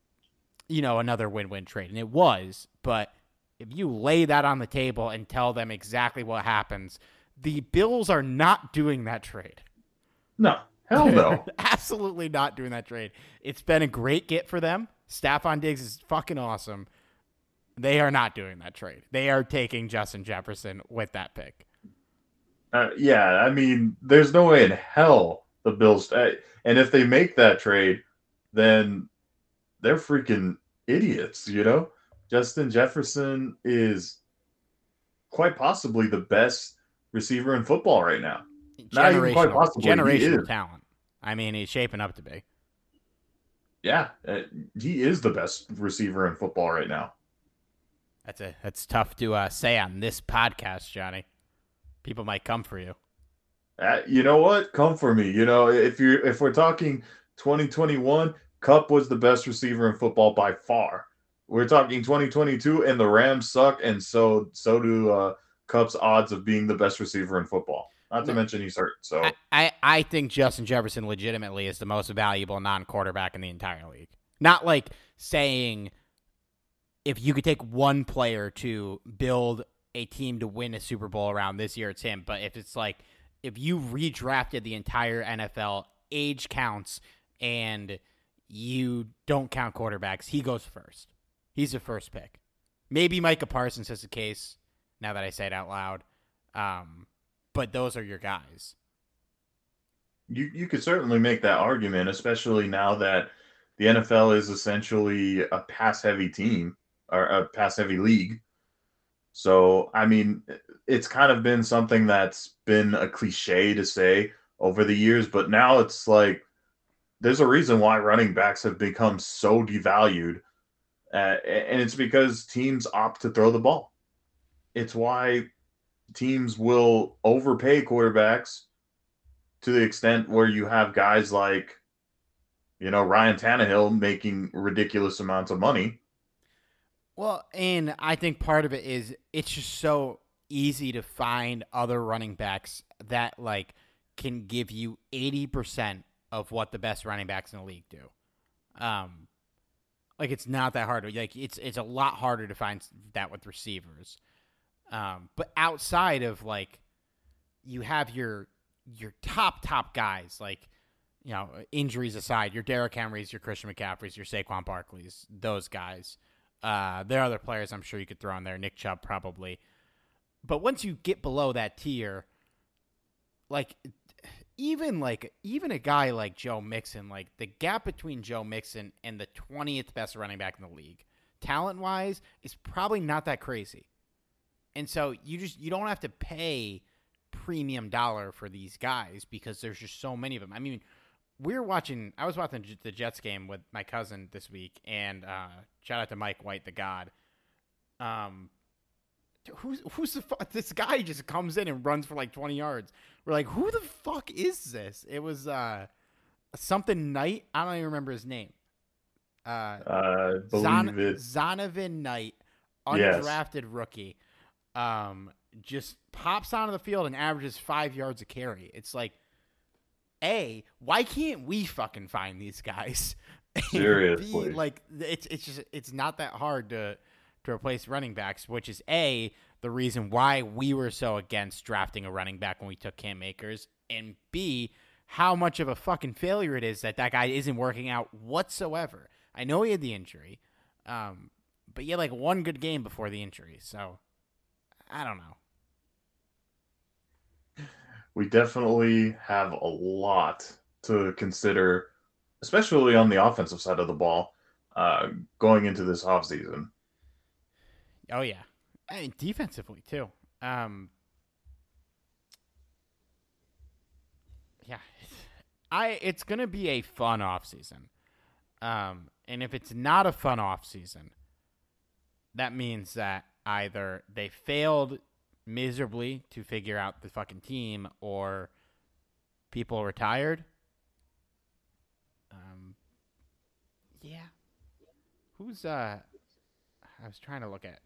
you know, another win-win trade, and it was. But if you lay that on the table and tell them exactly what happens, the Bills are not doing that trade. No, hell no. Absolutely not doing that trade. It's been a great get for them. Stefon Diggs is fucking awesome. They are not doing that trade. They are taking Justin Jefferson with that pick. Uh, yeah, I mean, there's no way in hell the Bills. Uh, and if they make that trade, then they're freaking idiots, you know? Justin Jefferson is quite possibly the best receiver in football right now. Generational, possibly, generational talent. I mean, he's shaping up to be. Yeah, uh, he is the best receiver in football right now. That's a that's tough to uh, say on this podcast, Johnny. People might come for you. Uh, you know what? Come for me. You know, if you if we're talking 2021, Kupp was the best receiver in football by far. We're talking 2022, and the Rams suck, and so so do uh, Kupp's odds of being the best receiver in football. Not to mention he's hurt. So I, I, I think Justin Jefferson legitimately is the most valuable non-quarterback in the entire league. Not like saying if you could take one player to build a team to win a Super Bowl around this year, it's him. But if it's like if you redrafted the entire NFL, age counts, and you don't count quarterbacks, he goes first. He's the first pick. Maybe Micah Parsons has a case. Now that I say it out loud, um, but those are your guys. You you could certainly make that argument, especially now that the NFL is essentially a pass heavy team or a pass heavy league. So, I mean, it's kind of been something that's been a cliche to say over the years, but now it's like there's a reason why running backs have become so devalued. Uh, and it's because teams opt to throw the ball. It's why teams will overpay quarterbacks to the extent where you have guys like, you know, Ryan Tannehill making ridiculous amounts of money. Well, and I think part of it is it's just so easy to find other running backs that like can give you 80% of what the best running backs in the league do. Um like it's not that hard. Like it's it's a lot harder to find that with receivers. Um, but outside of like, you have your your top top guys like, you know, injuries aside, your Derrick Henrys, your Christian McCaffreys, your Saquon Barkleys, those guys. Uh, there are other players I'm sure you could throw in there. Nick Chubb probably. But once you get below that tier, like even like even a guy like Joe Mixon, like the gap between Joe Mixon and the 20th best running back in the league, talent wise, is probably not that crazy. And so you just you don't have to pay premium dollar for these guys because there's just so many of them. I mean, we are watching. I was watching the Jets game with my cousin this week, and uh, shout out to Mike White, the God. Um, who's who's the fuck? This guy just comes in and runs for like 20 yards. We're like, who the fuck is this? It was uh something Knight. I don't even remember his name. Uh, uh Zon-. Zonovan Knight, undrafted yes. rookie. Um, just pops onto the field and averages five yards a carry. It's like, a why can't we fucking find these guys? Seriously, B, like it's it's just it's not that hard to to replace running backs, which is a the reason why we were so against drafting a running back when we took Cam Akers, and b how much of a fucking failure it is that that guy isn't working out whatsoever. I know he had the injury, um, but he had like one good game before the injury, so I don't know. We definitely have a lot to consider, especially on the offensive side of the ball, uh, going into this offseason. Oh yeah, mean defensively too. Um, yeah, I it's gonna be a fun offseason. Um, and if it's not a fun offseason, that means that either they failed miserably to figure out the fucking team or people retired. Um, yeah. Who's uh I was trying to look at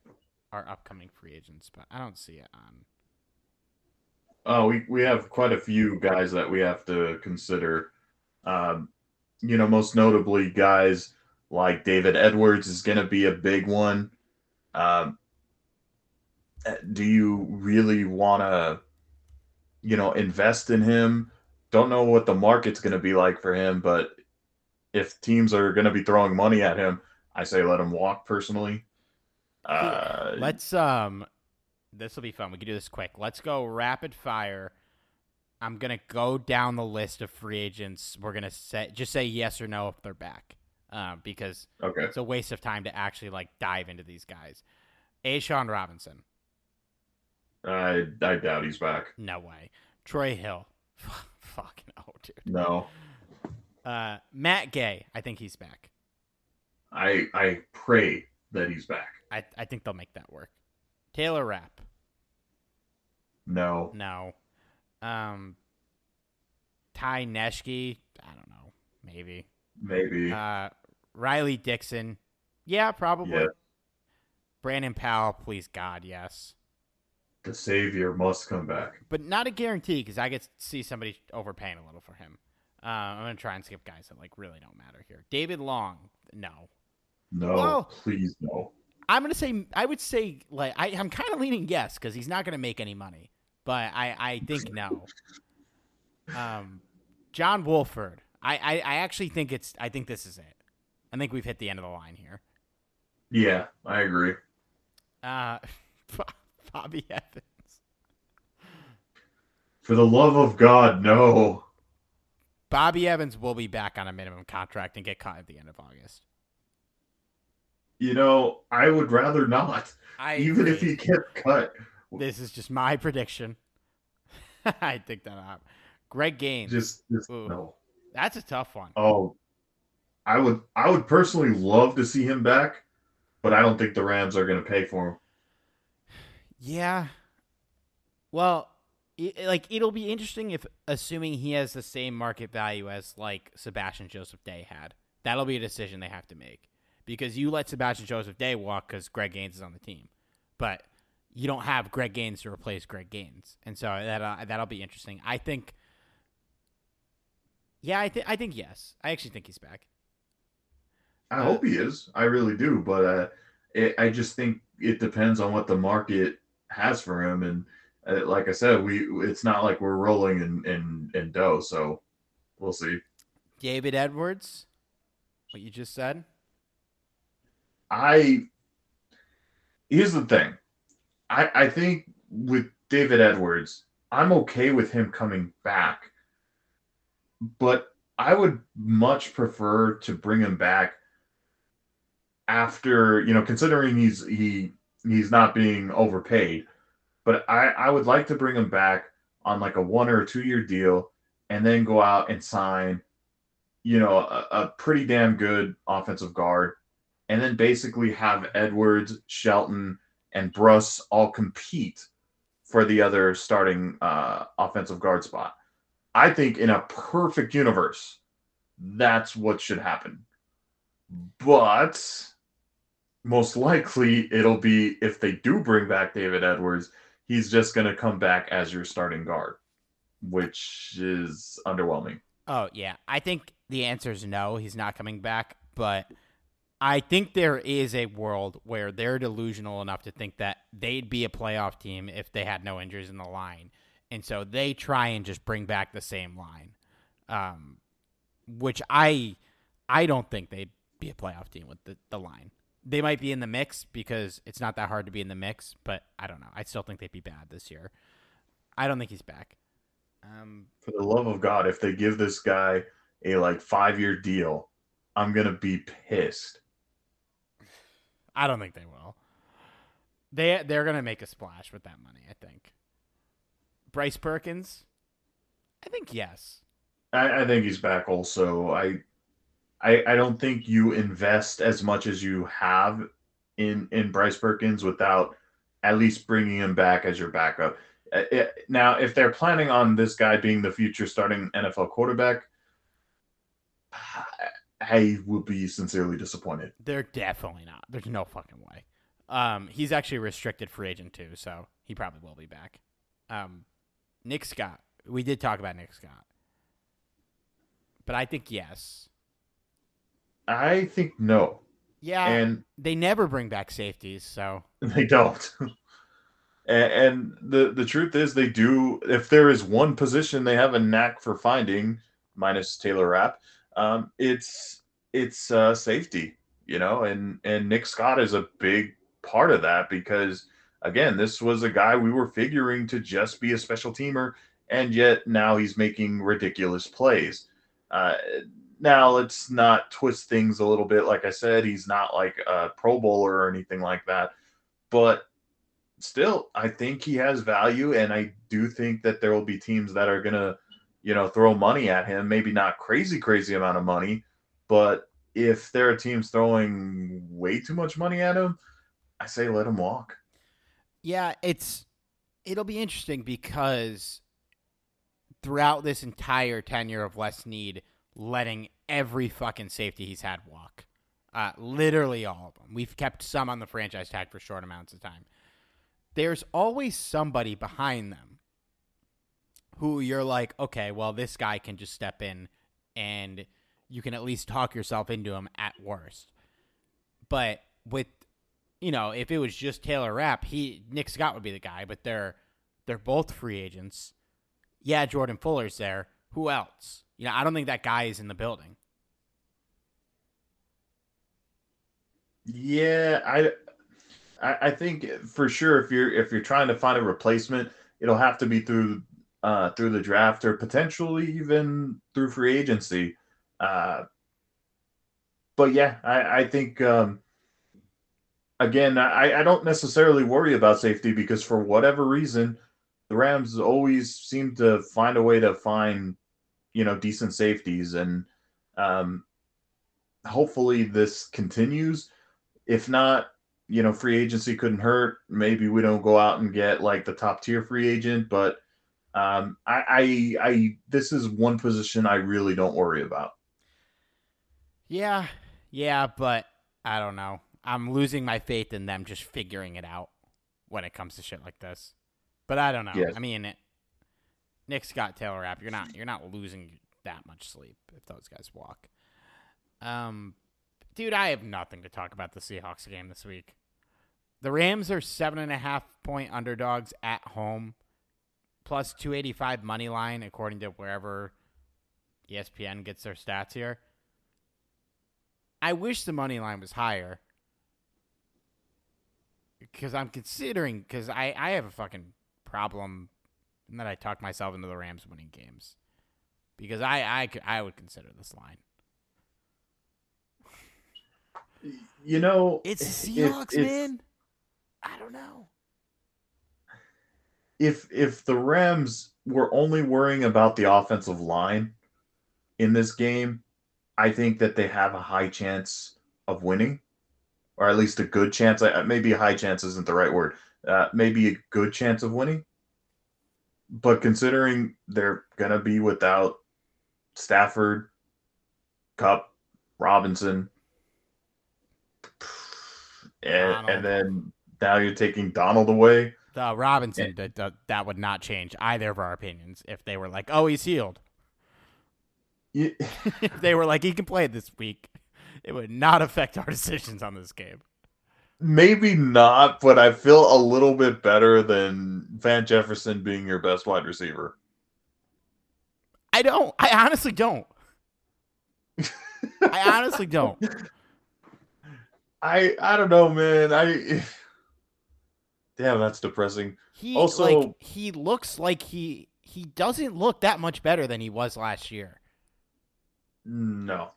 our upcoming free agents, but I don't see it on. Oh, we, we have quite a few guys that we have to consider. Um, you know, most notably, guys like David Edwards is going to be a big one. Um, do you really want to, you know, invest in him? Don't know what the market's going to be like for him, but if teams are going to be throwing money at him, I say let him walk personally. Uh, Let's um, this will be fun. We can do this quick. Let's go rapid fire. I'm gonna go down the list of free agents. We're gonna say just say yes or no if they're back, uh, because okay, it's a waste of time to actually like dive into these guys. A'Shawn Robinson. I I doubt he's back. No way. Troy Hill. Fuck no, dude. No. Uh, Matt Gay. I think he's back. I I pray that he's back. I I think they'll make that work. Taylor Rapp. No. No. Um. Ty Nsekhe. I don't know. Maybe. Maybe. Uh, Riley Dixon. Yeah, probably. Yeah. Brandon Powell. Please God, yes. the savior must come back. But not a guarantee because I get to see somebody overpaying a little for him. Uh, I'm gonna try and skip guys that like really don't matter here. David Long. No. No, Well- please no. I'm gonna say I would say like I, I'm kind of leaning yes because he's not gonna make any money, but I I think no. Um, John Wolford. I, I I actually think it's I think this is it. I think we've hit the end of the line here. Yeah, I agree. Uh, Bobby Evans. For the love of God, no. Bobby Evans will be back on a minimum contract and get caught at the end of August. You know, I would rather not. I even if he gets cut. This is just my prediction. I think that up. Greg Gaines. Just, just Ooh. no. That's a tough one. Oh, I would, I would personally love to see him back, but I don't think the Rams are going to pay for him. Yeah. Well, i like it'll be interesting if assuming he has the same market value as like Sebastian Joseph Day had. That'll be a decision they have to make because you let Sebastian Joseph Day walk because Greg Gaines is on the team, but you don't have Greg Gaines to replace Greg Gaines, and so that uh, that'll be interesting. I think. Yeah, I think I think yes. I actually think he's back. I Uh, hope he is. I really do, but uh, it, I just think it depends on what the market has for him, and uh, like I said, we it's not like we're rolling in in, in dough, so we'll see. David Edwards, what you just said. I here's the thing. I I think with David Edwards, I'm okay with him coming back. But I would much prefer to bring him back after, you know, considering he's he he's not being overpaid. But I I would like to bring him back on like a one or two year deal and then go out and sign you know a, a pretty damn good offensive guard and then basically have Edwards, Shelton, and Bruss all compete for the other starting uh, offensive guard spot. I think in a perfect universe, that's what should happen. But most likely, it'll be if they do bring back David Edwards, he's just going to come back as your starting guard, which is underwhelming. Oh, yeah. I think the answer is no, he's not coming back, but I think there is a world where they're delusional enough to think that they'd be a playoff team if they had no injuries in the line. And so they try and just bring back the same line. Um, which I I don't think they'd be a playoff team with the, the line. They might be in the mix because it's not that hard to be in the mix, but I don't know. I still think they'd be bad this year. I don't think he's back. Um, For the love of God, if they give this guy a like five year deal, I'm gonna be pissed. I don't think they will. They they're gonna make a splash with that money. I think. Bryce Perkins, I think yes. I, I think he's back. Also, I, I, I don't think you invest as much as you have in in Bryce Perkins without at least bringing him back as your backup. Uh, it, now, if they're planning on this guy being the future starting NFL quarterback, I would be sincerely disappointed. They're definitely not. There's no fucking way. Um, he's actually a restricted free agent too, so he probably will be back. Um, Nick Scott. We did talk about Nick Scott, but I think yes. I think no. Yeah, and they never bring back safeties, so they don't. and, and the the truth is, they do. If there is one position they have a knack for finding, minus Taylor Rapp, um, it's it's uh, safety. You know, and and Nick Scott is a big part of that because again, this was a guy we were figuring to just be a special teamer, and yet now he's making ridiculous plays. Uh, now let's not twist things a little bit. Like I said, he's not like a Pro Bowler or anything like that, but still, I think he has value, and I do think that there will be teams that are gonna, you know, throw money at him. Maybe not crazy, crazy amount of money, but if there are teams throwing way too much money at him, I say let him walk. Yeah, it's it'll be interesting because throughout this entire tenure of Les Snead, letting every fucking safety he's had walk. Uh, literally all of them. We've kept some on the franchise tag for short amounts of time. There's always somebody behind them who you're like, okay, well, this guy can just step in and you can at least talk yourself into him at worst. But with you know, if it was just Taylor Rapp, he Nick Scott would be the guy, but they're they're both free agents. Yeah, Jordan Fuller's there. Who else? You know, I don't think that guy is in the building. Yeah, I I think for sure if you're if you're trying to find a replacement, it'll have to be through uh, through the draft or potentially even through free agency. Uh, but yeah, I, I think um, again, I, I don't necessarily worry about safety because for whatever reason, the Rams always seem to find a way to find, you know, decent safeties, and um, hopefully this continues. If not, you know, free agency couldn't hurt. Maybe we don't go out and get like the top tier free agent, but um, I, I, I, this is one position I really don't worry about. Yeah, yeah, but I don't know. I'm losing my faith in them just figuring it out when it comes to shit like this. But I don't know. Yes. I mean, it, Nick Scott, Taylor Rapp, you're not you're not losing that much sleep if those guys walk. Um, dude, I have nothing to talk about the Seahawks game this week. The Rams are seven and a half point underdogs at home, plus two eighty five money line according to wherever ESPN gets their stats here. I wish the money line was higher because I'm considering because I I have a fucking problem that I talk myself into the Rams winning games because I I I would consider this line. You know, it's Seahawks, if, man. I don't know. If if the Rams were only worrying about the offensive line in this game, I think that they have a high chance of winning or at least a good chance. Maybe a high chance isn't the right word. Uh, maybe a good chance of winning. But considering they're gonna be without Stafford, Kupp, Robinson, and, and then now you're taking Donald away. The Robinson that that that would not change either of our opinions if they were like, "Oh, he's healed." Yeah. if they were like, "He can play this week," it would not affect our decisions on this game. Maybe not, but I feel a little bit better than Van Jefferson being your best wide receiver. I don't. I honestly don't. I honestly don't. I I don't know, man. I damn, that's depressing. He Also- like he looks like he he doesn't look that much better than he was last year. No,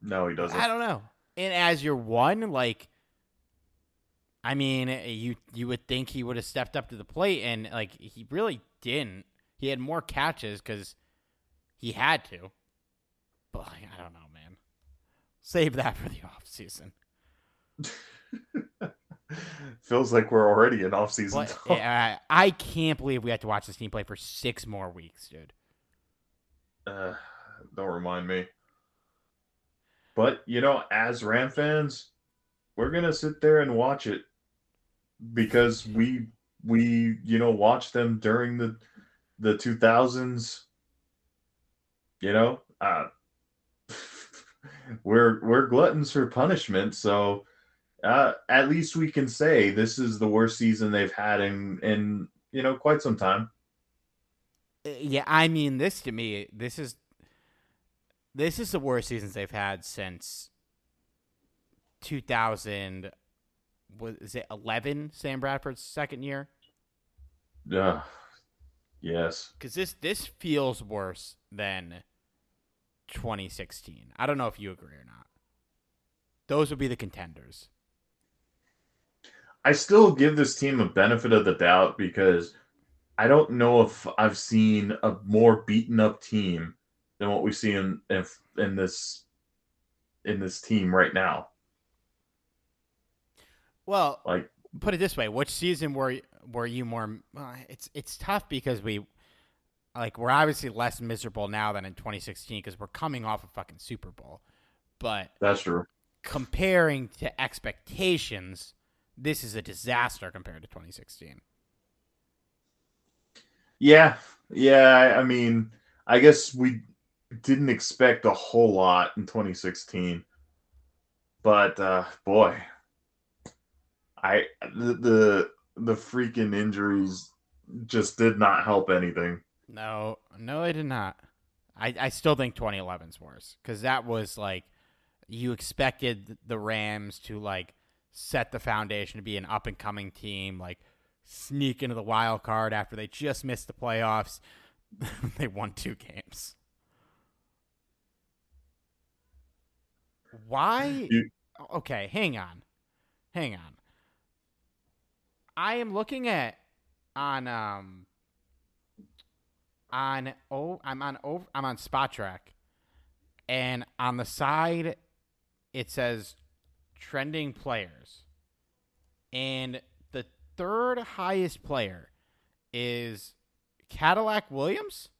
no, he doesn't. I don't know. And as your one, like, I mean, you you would think he would have stepped up to the plate, and like he really didn't. He had more catches because he had to. But like, I don't know, man. Save that for the off season. Feels like we're already in off season. But yeah, I can't believe we had to watch this team play for six more weeks, dude. Uh, don't remind me. But you know, as Ram fans, we're gonna sit there and watch it because we we you know watched them during the the two thousands. You know, uh, we're we're gluttons for punishment, so uh, at least we can say this is the worst season they've had in in you know quite some time. Uh, Yeah, I mean, this to me, this is this is the worst seasons they've had since 2000. Was it 11? Sam Bradford's second year? Yeah. Yes. Because this this feels worse than 2016. I don't know if you agree or not. Those would be the contenders. I still give this team a benefit of the doubt because I don't know if I've seen a more beaten up team than what we see in in, in this in this team right now. Well, Like put it this way: which season were were you more? Uh, it's it's tough because we like we're obviously less miserable now than in 2016 because we're coming off a fucking Super Bowl. But that's true. comparing to expectations, this is a disaster compared to 2016. Yeah. Yeah, I, I mean, I guess we didn't expect a whole lot in 2016. But uh boy, I the the, the freaking injuries just did not help anything. No, no, they did not. I, I still think 2011's worse because that was like you expected the Rams to like set the foundation to be an up and coming team, like sneak into the wild card after they just missed the playoffs. they won two games. Why? You- Okay, hang on, hang on. I am looking at on um on oh I'm on over I'm on Spotrac, and on the side it says trending players, and the third highest player is Cadillac Williams.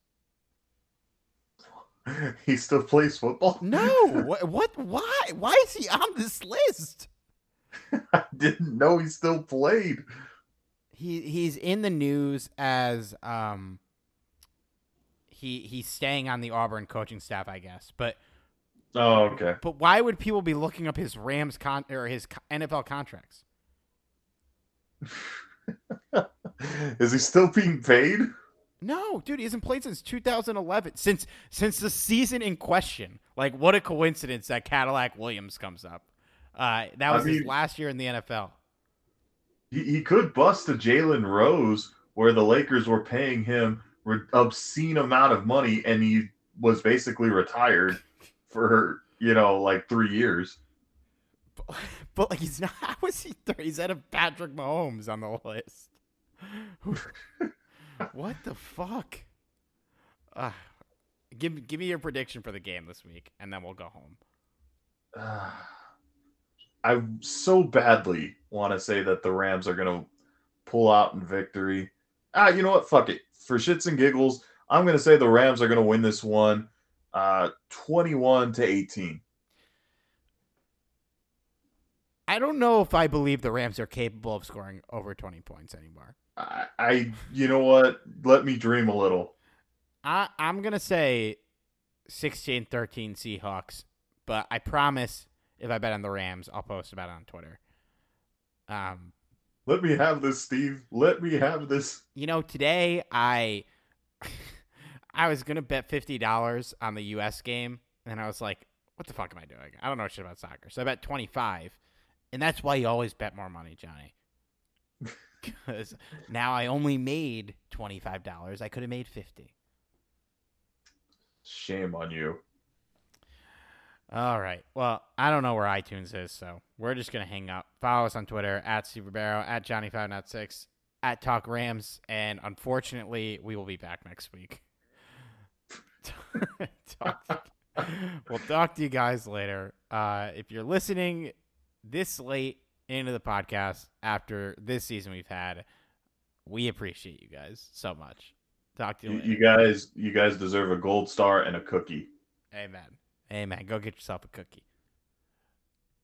he still plays football? No, what, what? Why? Why is he on this list? I didn't know he still played. He he's in the news as um. He he's staying on the Auburn coaching staff, I guess, but Oh, okay. But why would people be looking up his Rams con or his NFL contracts? Is he still being paid? No, dude, he hasn't played since 2011. Since since the season in question. Like, what a coincidence that Cadillac Williams comes up. Uh, that I was his last year in the NFL. He, he could bust a Jalen Rose where the Lakers were paying him re- obscene amount of money and he was basically retired for, you know, like three years. But, but like, he's not. How is he? Th- he's out of Patrick Mahomes on the list. what the fuck? Uh, give give me your prediction for the game this week, and then we'll go home. I so badly want to say that the Rams are going to pull out in victory. Ah, you know what? Fuck it. For shits and giggles, I'm going to say the Rams are going to win this one uh 21 to 18. I don't know if I believe the Rams are capable of scoring over 20 points anymore. I, I you know what? Let me dream a little. I, I'm going to say 16 13 Seahawks, but I promise if I bet on the Rams, I'll post about it on Twitter. Um, Let me have this, Steve. Let me have this. you know, today I I was gonna bet fifty dollars on the U.S. game, and I was like, "What the fuck am I doing? I don't know shit about soccer." So I bet twenty five, and that's why you always bet more money, Johnny. Because now I only made twenty five dollars. I could have made fifty. Shame on you. All right. Well, I don't know where iTunes is, so we're just gonna hang up. Follow us on Twitter at Steve Barrow, at Johnny Five Not Six, at Talk Rams, and unfortunately, we will be back next week. talk to, we'll talk to you guys later. Uh, if you're listening this late into the podcast after this season we've had, we appreciate you guys so much. Talk to you You, you guys, you guys deserve a gold star and a cookie. Amen. Amen. Go get yourself a cookie.